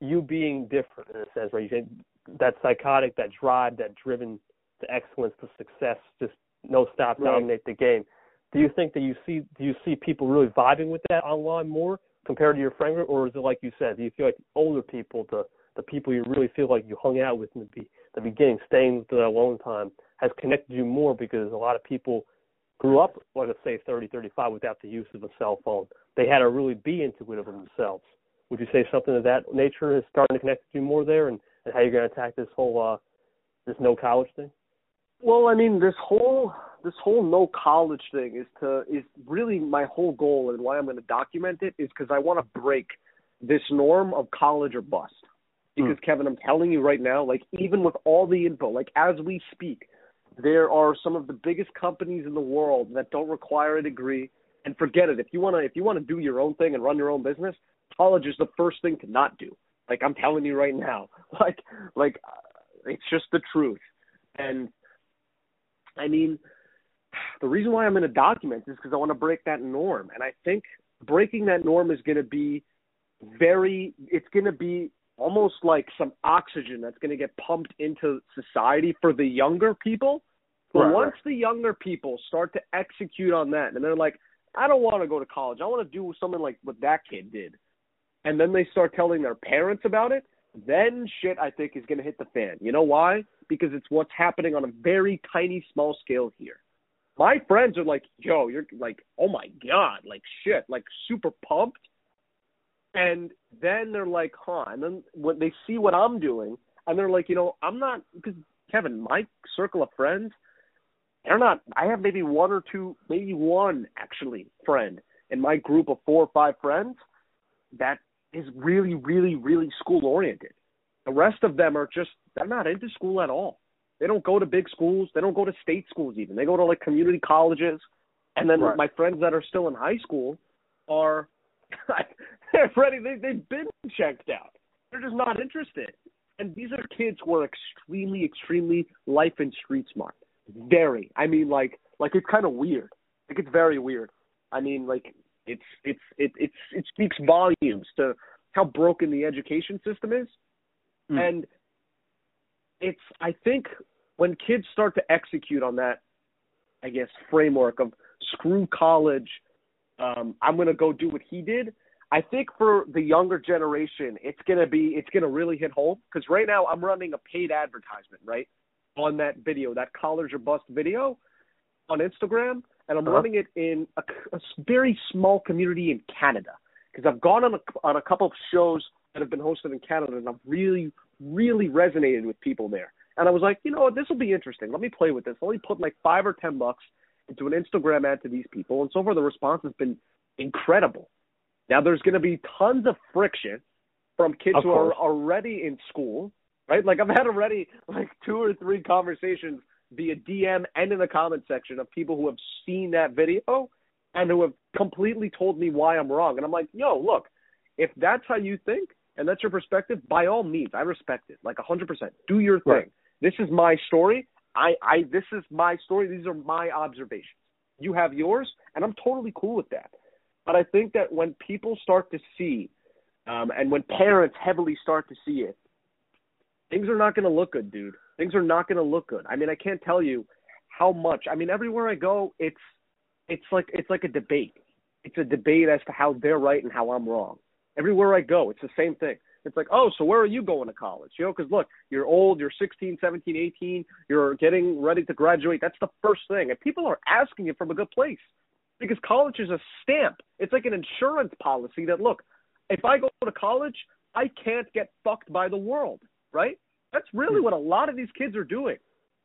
you being different in a sense, right? You that psychotic, that drive, that driven to excellence, to success, just no stop, right. dominate the game. Do you think that you see do you see people really vibing with that online more compared to your friend group, or is it like you said? Do you feel like older people, the the people you really feel like you hung out with in the, the beginning, staying with the alone time, has connected you more because a lot of people grew up, let us say 30, 35, without the use of a cell phone. They had to really be intuitive of themselves. Would you say something of that nature is starting to connect with you more there, and, and how you're going to attack this whole uh, this no college thing? Well, I mean, this whole this whole no college thing is to is really my whole goal, and why I'm going to document it is because I want to break this norm of college or bust. Because mm. Kevin, I'm telling you right now, like even with all the info, like as we speak, there are some of the biggest companies in the world that don't require a degree. And forget it. If you wanna if you wanna do your own thing and run your own business, college is the first thing to not do. Like I'm telling you right now. Like like uh, it's just the truth. And I mean, the reason why I'm going to document is because I want to break that norm. And I think breaking that norm is going to be very, it's going to be almost like some oxygen that's going to get pumped into society for the younger people. But Right, once the younger people start to execute on that, and they're like, I don't want to go to college. I want to do something like what that kid did. And then they start telling their parents about it, then shit I think is going to hit the fan. You know why? Because it's what's happening on a very tiny small scale here. My friends are like, "Yo, you're like, oh my god, like shit, like super pumped." And then they're like, "Huh?" And then when they see what I'm doing, and they're like, "You know, I'm not because Kevin, my circle of friends, they're not. I have maybe one or two, maybe one actually friend in my group of four or five friends that is really, really, really school oriented. The rest of them are just they're not into school at all. They don't go to big schools. They don't go to state schools even. They go to like community colleges. And then Right. my friends that are still in high school are they're ready. They they've been checked out. They're just not interested. And these are kids who are extremely, extremely life and street smart. Very. I mean, like, like it's kind of weird. Like it's very weird. I mean, like it's it's it it's it speaks volumes to how broken the education system is, Mm. and it's I think when kids start to execute on that, I guess framework of screw college, um, I'm gonna go do what he did. I think for the younger generation, it's gonna be it's gonna really hit home because right now I'm running a paid advertisement right on that video, that college or bust video on Instagram, and I'm Uh-huh. running it in a, a very small community in Canada because I've gone on a, on a couple of shows that have been hosted in Canada, and I've really, really resonated with people there. And I was like, you know what, this will be interesting. Let me play with this. Let me put like five or ten bucks into an Instagram ad to these people, and so far the response has been incredible. Now there's going to be tons of friction from kids Of who are already in school, right? Like I've had already like two or three conversations via DM and in the comment section of people who have seen that video and who have completely told me why I'm wrong. And I'm like, yo, look, if that's how you think and that's your perspective, by all means, I respect it. Like 100%. Do your thing. Right. This is my story. I, I, this is my story. These are my observations. You have yours, and I'm totally cool with that. But I think that when people start to see, um, and when parents heavily start to see it, things are not going to look good, dude. Things are not going to look good. I mean, I can't tell you how much. I mean, everywhere I go, it's it's like it's like a debate. It's a debate as to how they're right and how I'm wrong. Everywhere I go, it's the same thing. It's like, oh, so where are you going to college? You know, because look, you're old, you're 16, 17, 18, you're getting ready to graduate. That's the first thing, and people are asking it from a good place because college is a stamp. It's like an insurance policy that look, if I go to college, I can't get fucked by the world, right? That's really hmm. what a lot of these kids are doing.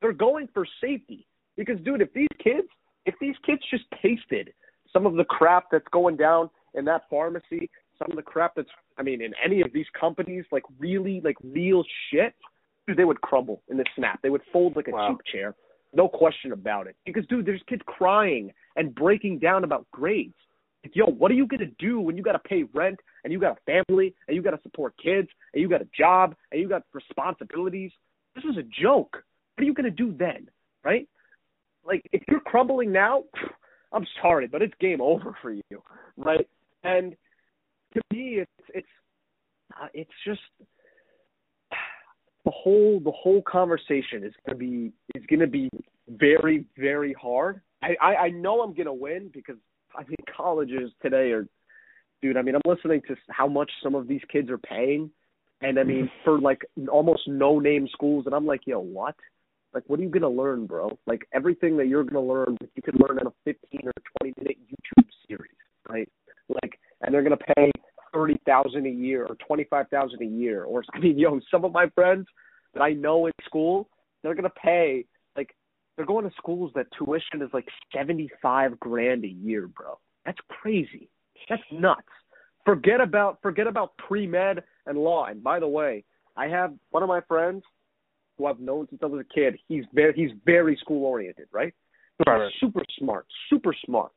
They're going for safety. Because dude, if these kids if these kids just tasted some of the crap that's going down in that pharmacy, some of the crap that's I mean, in any of these companies, like really like real shit, dude, they would crumble in the snap. They would fold like a Wow. cheap chair. No question about it. Because dude, there's kids crying and breaking down about grades. Like, yo, what are you gonna do when you gotta pay rent and you got a family and you gotta support kids and you got a job and you got responsibilities? This is a joke. What are you gonna do then, right? Like, if you're crumbling now, I'm sorry, but it's game over for you, right? And to me, it's it's uh, it's just the whole the whole conversation is gonna be is gonna be very very hard. I I, I know I'm gonna win because I mean colleges today are, dude. I mean I'm listening to how much some of these kids are paying, and I mean for like almost no name schools, and I'm like, yo, what? Like, what are you gonna learn, bro? Like everything that you're gonna learn, you could learn in a 15 or 20 minute YouTube series, right? Like, and they're gonna pay thirty thousand a year or twenty five thousand a year, or I mean, yo, some of my friends that I know in school, they're gonna pay like they're going to schools that tuition is like seventy five grand a year, bro. That's crazy. That's nuts. Forget about forget about pre med and law. And by the way, I have one of my friends who I've known since I was a kid. He's very he's very school oriented, right? Right, right. Super smart, super smart.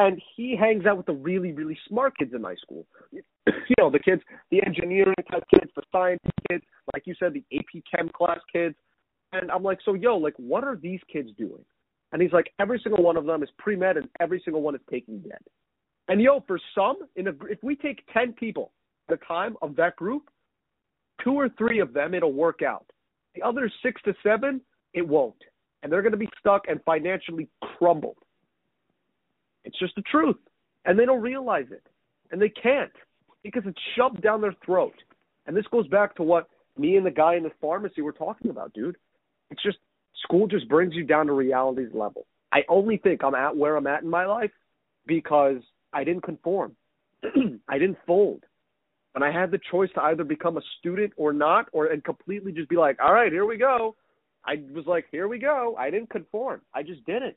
And he hangs out with the really, really smart kids in my school. You know, the kids, the engineering type kids, the science kids, like you said, the AP Chem class kids. And I'm like, so yo, like, what are these kids doing? And he's like, every single one of them is pre med, and every single one is taking dead. And yo, for some, in a, if we take ten people at time of that group, two or three of them it'll work out. The other six to seven, it won't. And they're going to be stuck and financially crumbled. It's just the truth. And they don't realize it. And they can't because it's shoved down their throat. And this goes back to what me and the guy in the pharmacy were talking about, dude. It's just school just brings you down to reality's level. I only think I'm at where I'm at in my life because I didn't conform. I didn't fold. And I had the choice to either become a student or not, or and completely just be like, all right, here we go. I was like, here we go. I didn't conform. I just didn't.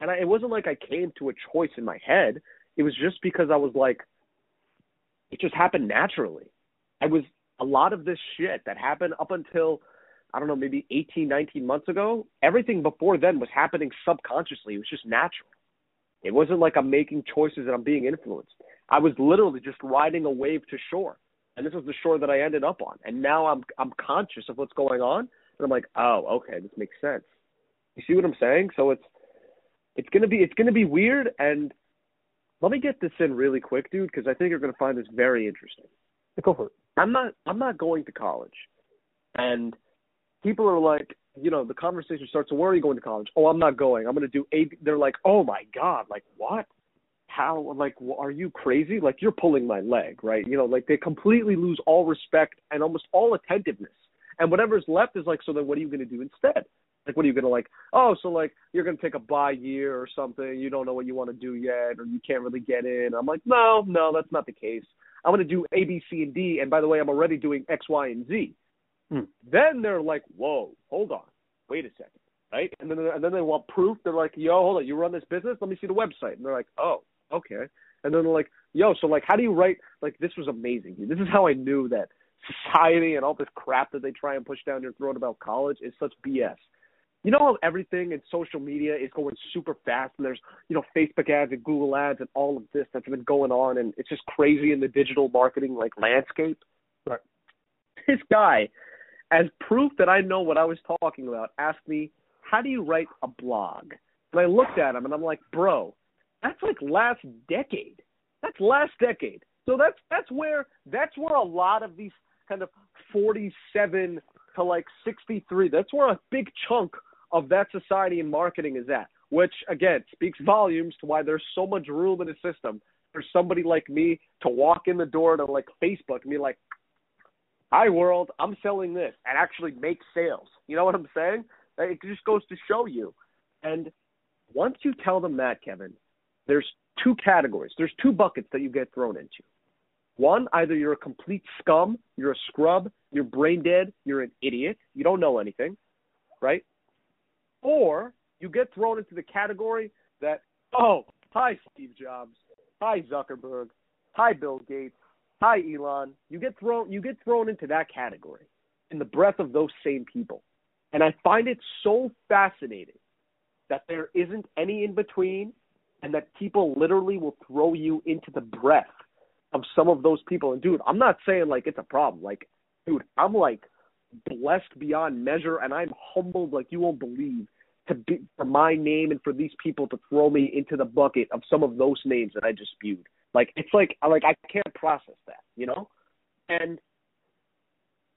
And I, it wasn't like I came to a choice in my head. It was just because I was like, it just happened naturally. I was a lot of this shit that happened up until I don't know, maybe 18, 19 months ago, everything before then was happening subconsciously. It was just natural. It wasn't like I'm making choices and I'm being influenced. I was literally just riding a wave to shore. And this was the shore that I ended up on. And now I'm I'm conscious of what's going on and I'm like, "Oh, okay, this makes sense." You see what I'm saying? So it's it's going to be it's to be weird and let me get this in really quick, dude, because I think you're going to find this very interesting. Go for it. I'm not I'm not going to college. And people are like, you know, the conversation starts. So where are you going to college? Oh, I'm not going. I'm going to do A. They're like, oh my god, like what? How? Like, are you crazy? Like you're pulling my leg, right? You know, like they completely lose all respect and almost all attentiveness. And whatever's left is like, so then what are you going to do instead? Like, what are you going to like? Oh, so like you're going to take a bye year or something. You don't know what you want to do yet, or you can't really get in. I'm like, no, no, that's not the case. I'm to do A, B, C, and D. And by the way, I'm already doing X, Y, and Z. Hmm. Then they're like, whoa, hold on, wait a second, right? And then and then they want proof. They're like, yo, hold on, you run this business? Let me see the website. And they're like, oh, okay. And then they're like, yo, so like, how do you write? Like, this was amazing. This is how I knew that society and all this crap that they try and push down your throat about college is such BS. You know how everything in social media is going super fast, and there's you know Facebook ads and Google ads and all of this that's been going on, and it's just crazy in the digital marketing like landscape. Right. This guy as proof that I know what I was talking about, asked me, How do you write a blog? And I looked at him and I'm like, Bro, that's like last decade. That's last decade. So that's that's where that's where a lot of these kind of 47 to like 63. That's where a big chunk of that society and marketing is at. Which again speaks volumes to why there's so much room in the system for somebody like me to walk in the door to like Facebook and be like, hi world, I'm selling this and actually make sales. You know what I'm saying? It just goes to show you. And once you tell them that, Kevin, there's two categories. There's two buckets that you get thrown into. One, either you're a complete scum, you're a scrub, you're brain dead, you're an idiot, you don't know anything, right? Or you get thrown into the category that, oh, hi Steve Jobs, hi Zuckerberg, hi Bill Gates, hi Elon, you get thrown you get thrown into that category in the breath of those same people. And I find it so fascinating that there isn't any in between and that people literally will throw you into the breath of some of those people. And dude, I'm not saying like it's a problem. Like, dude, I'm like blessed beyond measure and I'm humbled like you won't believe to be for my name and for these people to throw me into the bucket of some of those names that I just spewed. Like it's like I like I can't process that, you know? And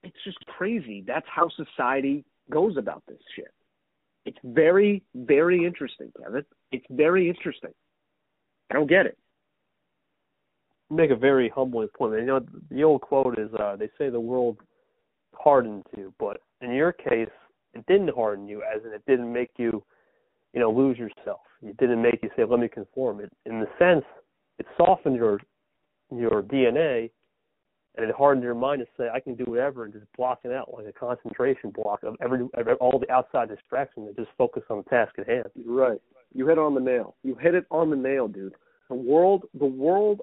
it's just crazy. That's how society goes about this shit. It's very, very interesting, Kevin. It's very interesting. I don't get it. Make a very humbling point. You know, the old quote is, uh, "They say the world hardened you, but in your case, it didn't harden you, as in it didn't make you, you know, lose yourself. It didn't make you say, "Let me conform." It, in the sense, it softened your your DNA and it hardened your mind to say I can do whatever and just block it out like a concentration block of every, every all the outside distractions and just focus on the task at hand. Right. You hit it on the nail. You hit it on the nail, dude. The world the world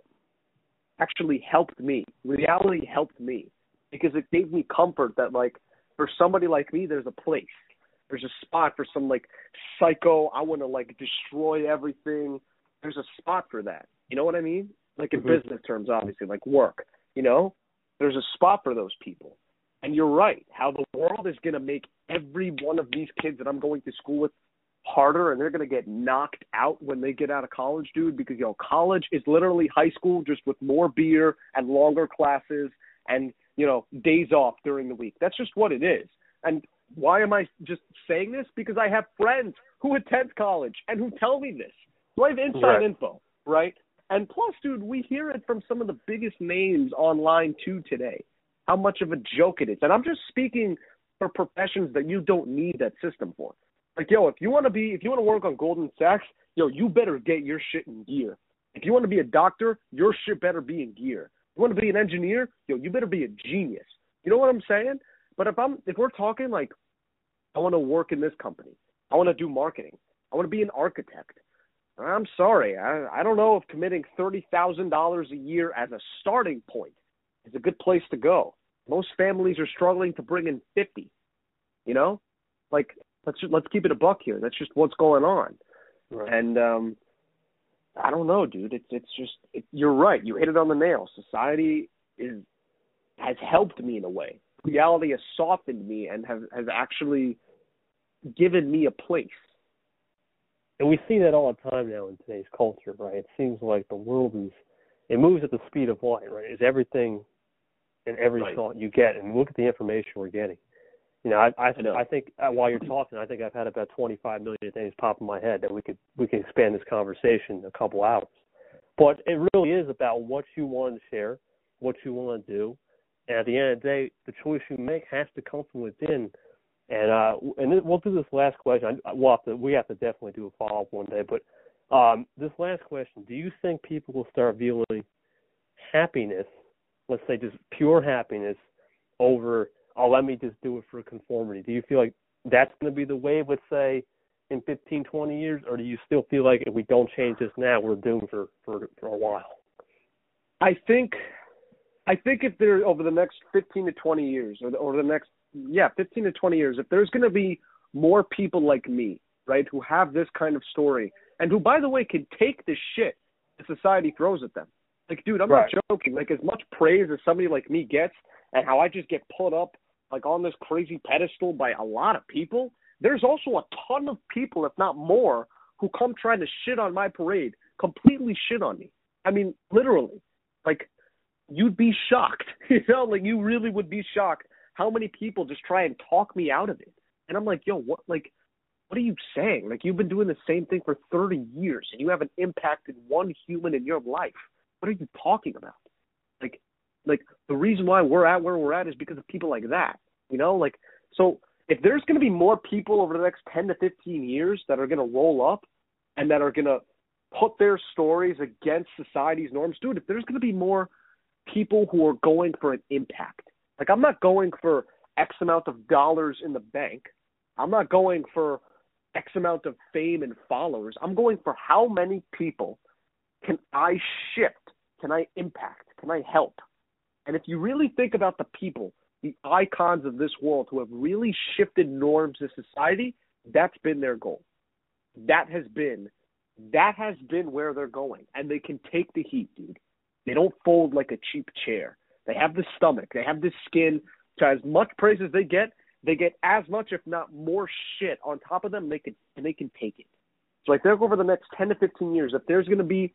actually helped me. Reality helped me because it gave me comfort that like for somebody like me there's a place. There's a spot for some like psycho I want to like destroy everything. There's a spot for that. You know what I mean? Like in mm-hmm. business terms, obviously, like work. You know, there's a spot for those people. And you're right. How the world is going to make every one of these kids that I'm going to school with harder, and they're going to get knocked out when they get out of college, dude. Because you know, college is literally high school, just with more beer and longer classes, and you know, days off during the week. That's just what it is. And why am I just saying this? Because I have friends who attend college and who tell me this. So I have inside right. info, right? And plus, dude, we hear it from some of the biggest names online too today. How much of a joke it is. And I'm just speaking for professions that you don't need that system for. Like, yo, if you want to be, if you want to work on Goldman Sachs, yo, you better get your shit in gear. If you want to be a doctor, your shit better be in gear. You want to be an engineer, yo, you better be a genius. You know what I'm saying? But if I'm, if we're talking like, I want to work in this company, I want to do marketing, I want to be an architect. I'm sorry, I, I don't know if committing thirty thousand dollars a year as a starting point is a good place to go. Most families are struggling to bring in fifty. You know, like let's just, let's keep it a buck here. That's just what's going on. Right. And um, I don't know, dude. It's it's just it, you're right. You hit it on the nail. Society is has helped me in a way. Reality has softened me and has has actually given me a place. And we see that all the time now in today's culture, right? It seems like the world is it moves at the speed of light, right? Is everything and every right. thought you get, and look at the information we're getting. You know, I I, I, know. I think uh, while you're talking, I think I've had about 25 million things pop in my head that we could we can expand this conversation a couple hours. But it really is about what you want to share, what you want to do, and at the end of the day, the choice you make has to come from within. And uh, and we'll do this last question. We'll have to, we have to definitely do a follow up one day. But um, this last question: Do you think people will start viewing happiness, let's say just pure happiness, over oh, let me just do it for conformity. Do you feel like that's going to be the wave, let's say, in 15, 20 years, or do you still feel like if we don't change this now, we're doomed for for, for a while? I think, I think if there over the next 15 to 20 years, or the, or the next yeah, 15 to 20 years, if there's going to be more people like me, right, who have this kind of story, and who, by the way, can take the shit that society throws at them. Like, dude, I'm right. not joking. Like, as much praise as somebody like me gets, and how I just get put up like on this crazy pedestal by a lot of people, there's also a ton of people, if not more, who come trying to shit on my parade, completely shit on me. I mean, literally. Like, you'd be shocked. You know, like you really would be shocked how many people just try and talk me out of it. And I'm like, yo, what like what are you saying? Like you've been doing the same thing for 30 years and you haven't impacted one human in your life. What are you talking about? Like like the reason why we're at where we're at is because of people like that. You know, like so if there's going to be more people over the next 10 to 15 years that are going to roll up and that are going to put their stories against society's norms, dude, if there's going to be more people who are going for an impact, like I'm not going for X amount of dollars in the bank. I'm not going for X amount of fame and followers. I'm going for how many people can I shift? Can I impact? Can I help? And if you really think about the people, the icons of this world who have really shifted norms in society, that's been their goal. That has been that has been where they're going. And they can take the heat, dude. They don't fold like a cheap chair. They have the stomach. They have the skin. To as much praise as they get, they get as much, if not more, shit on top of them. They can and they can take it. So I think over the next ten to fifteen years, if there's going to be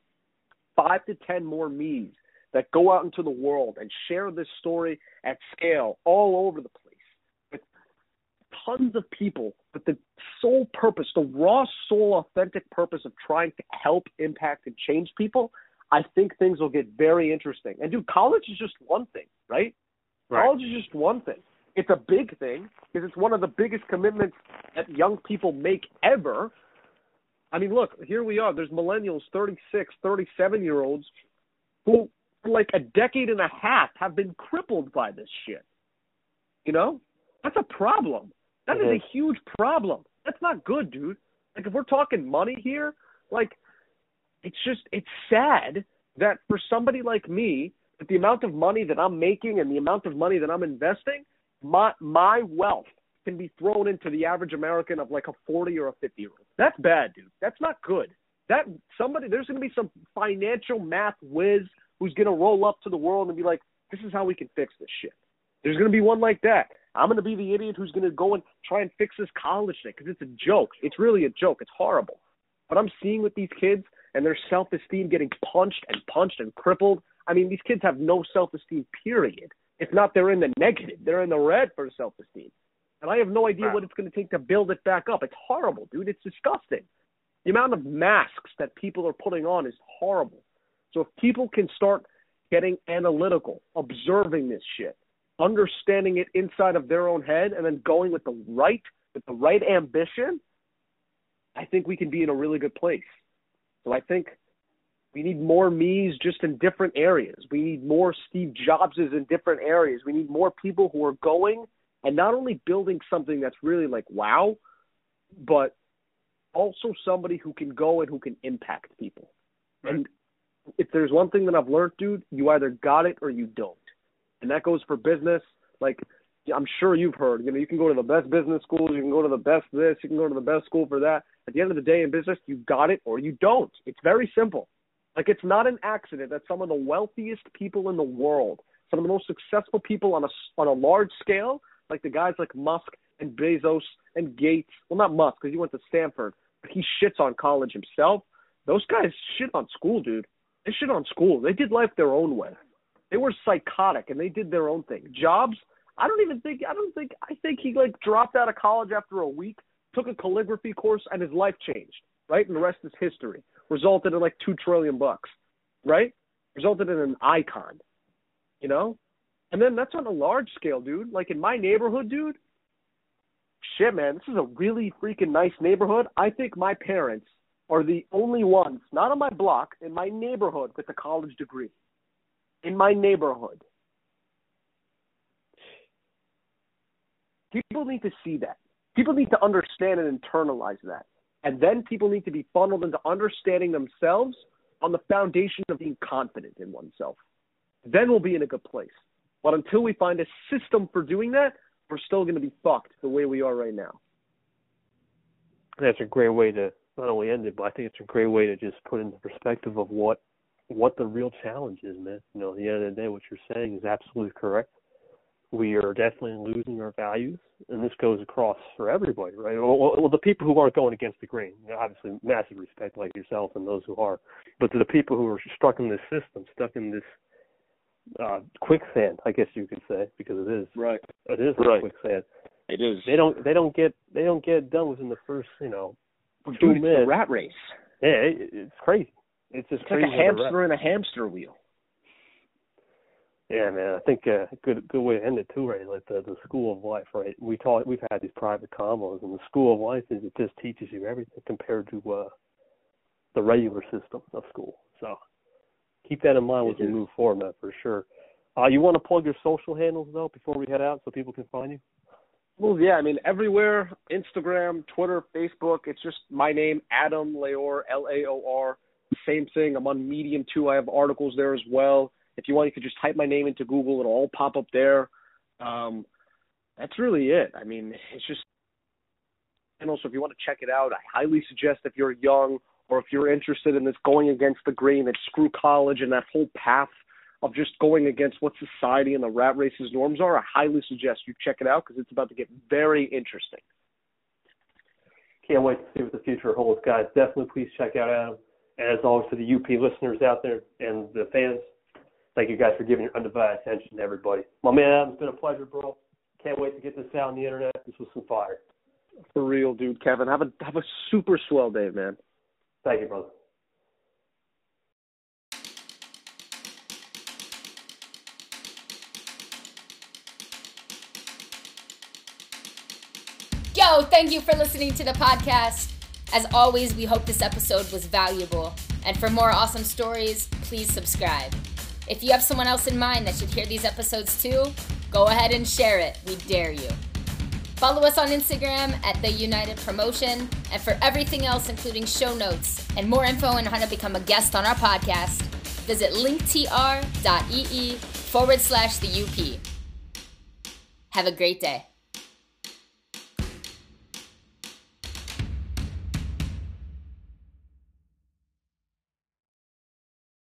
five to ten more me's that go out into the world and share this story at scale all over the place with tons of people with the sole purpose, the raw, soul, authentic purpose of trying to help, impact, and change people, I think things will get very interesting. And dude, college is just one thing, right? right. College is just one thing. It's a big thing because it's one of the biggest commitments that young people make ever. I mean, look, here we are. There's millennials, 36, 37 year olds who, for like a decade and a half, have been crippled by this shit. You know? That's a problem. That mm-hmm. is a huge problem. That's not good, dude. Like, if we're talking money here, like, it's just it's sad that for somebody like me, that the amount of money that I'm making and the amount of money that I'm investing, my my wealth can be thrown into the average American of like a 40 or a 50 year old. That's bad, dude. That's not good. That somebody there's going to be some financial math whiz who's going to roll up to the world and be like, "This is how we can fix this shit." There's going to be one like that. I'm going to be the idiot who's going to go and try and fix this college thing because it's a joke. It's really a joke. It's horrible. What I'm seeing with these kids and their self esteem getting punched and punched and crippled. I mean, these kids have no self esteem, period. If not, they're in the negative. They're in the red for self esteem. And I have no idea Wow. what it's going to take to build it back up. It's horrible, dude. It's disgusting. The amount of masks that people are putting on is horrible. So if people can start getting analytical, observing this shit, understanding it inside of their own head, and then going with the right with the right ambition, I think we can be in a really good place. So I think we need more me's just in different areas. We need more Steve Jobses in different areas. We need more people who are going and not only building something that's really like wow, but also somebody who can go and who can impact people. And if there's one thing that I've learned, dude, you either got it or you don't. And that goes for business. Like I'm sure you've heard, you know, you can go to the best business schools, you can go to the best this, you can go to the best school for that. At the end of the day in business, you got it or you don't. It's very simple. Like it's not an accident that some of the wealthiest people in the world, some of the most successful people on a on a large scale, like the guys like Musk and Bezos and Gates. Well, not Musk because he went to Stanford, but he shits on college himself. Those guys shit on school, dude. They shit on school. They did life their own way. They were psychotic and they did their own thing. Jobs, I don't even think I don't think I think he like dropped out of college after a week, took a calligraphy course, and his life changed. Right, and the rest is history. Resulted in like two trillion bucks. Right, resulted in an icon. You know, and then that's on a large scale, dude. Like in my neighborhood, dude. Shit, man, this is a really freaking nice neighborhood. I think my parents are the only ones, not on my block, in my neighborhood with a college degree. In my neighborhood. People need to see that. People need to understand and internalize that. And then people need to be funneled into understanding themselves on the foundation of being confident in oneself. Then we'll be in a good place. But until we find a system for doing that, we're still going to be fucked the way we are right now. That's a great way to not only end it, but I think it's a great way to just put into perspective of what what the real challenge is, man. You know, at the end of the day, what you're saying is absolutely correct. We are definitely losing our values, and this goes across for everybody, right? Well, well the people who aren't going against the grain, you know, obviously, massive respect, like yourself and those who are, but to the people who are stuck in this system, stuck in this uh, quicksand, I guess you could say, because it is. Right. It is Right. quicksand. It is. They don't. They don't get. They don't get done within the first, you know, Dude, two it's the minutes. rat race. Yeah, it, it's crazy. It's just It's like crazy. a how the hamster in a hamster wheel. Yeah, man. I think uh, a good good way to end it too, right? Like the the school of life, right? We talk. We've had these private combos, and the school of life is it just teaches you everything compared to uh the regular system of school. So keep that in mind as we move forward, man, for sure. Uh, you want to plug your social handles though before we head out, so people can find you. Well, yeah, I mean everywhere, Instagram, Twitter, Facebook. It's just my name, Adam Laor, L A O R. Same thing. I'm on Medium too. I have articles there as well. If you want, you could just type my name into Google. It'll all pop up there. Um, that's really it. I mean, it's just. And also, if you want to check it out, I highly suggest if you're young or if you're interested in this going against the grain, that screw college and that whole path of just going against what society and the rat race's norms are, I highly suggest you check it out because it's about to get very interesting. Can't wait to see what the future holds, guys. Definitely please check out Adam. And as always, to the UP listeners out there and the fans, thank you guys for giving your undivided attention to everybody. My man Adam, it's been a pleasure, bro. Can't wait to get this out on the internet. This was some fire. For real, dude, Kevin. Have a have a super swell day, man. Thank you, brother. Thank you for listening to the podcast. As always, we hope this episode was valuable. And for more awesome stories, please subscribe. If you have someone else in mind that should hear these episodes too, go ahead and share it. We dare you. Follow us on Instagram at The United Promotion. And for everything else, including show notes and more info on how to become a guest on our podcast, visit linktr.ee forward slash the UP. Have a great day.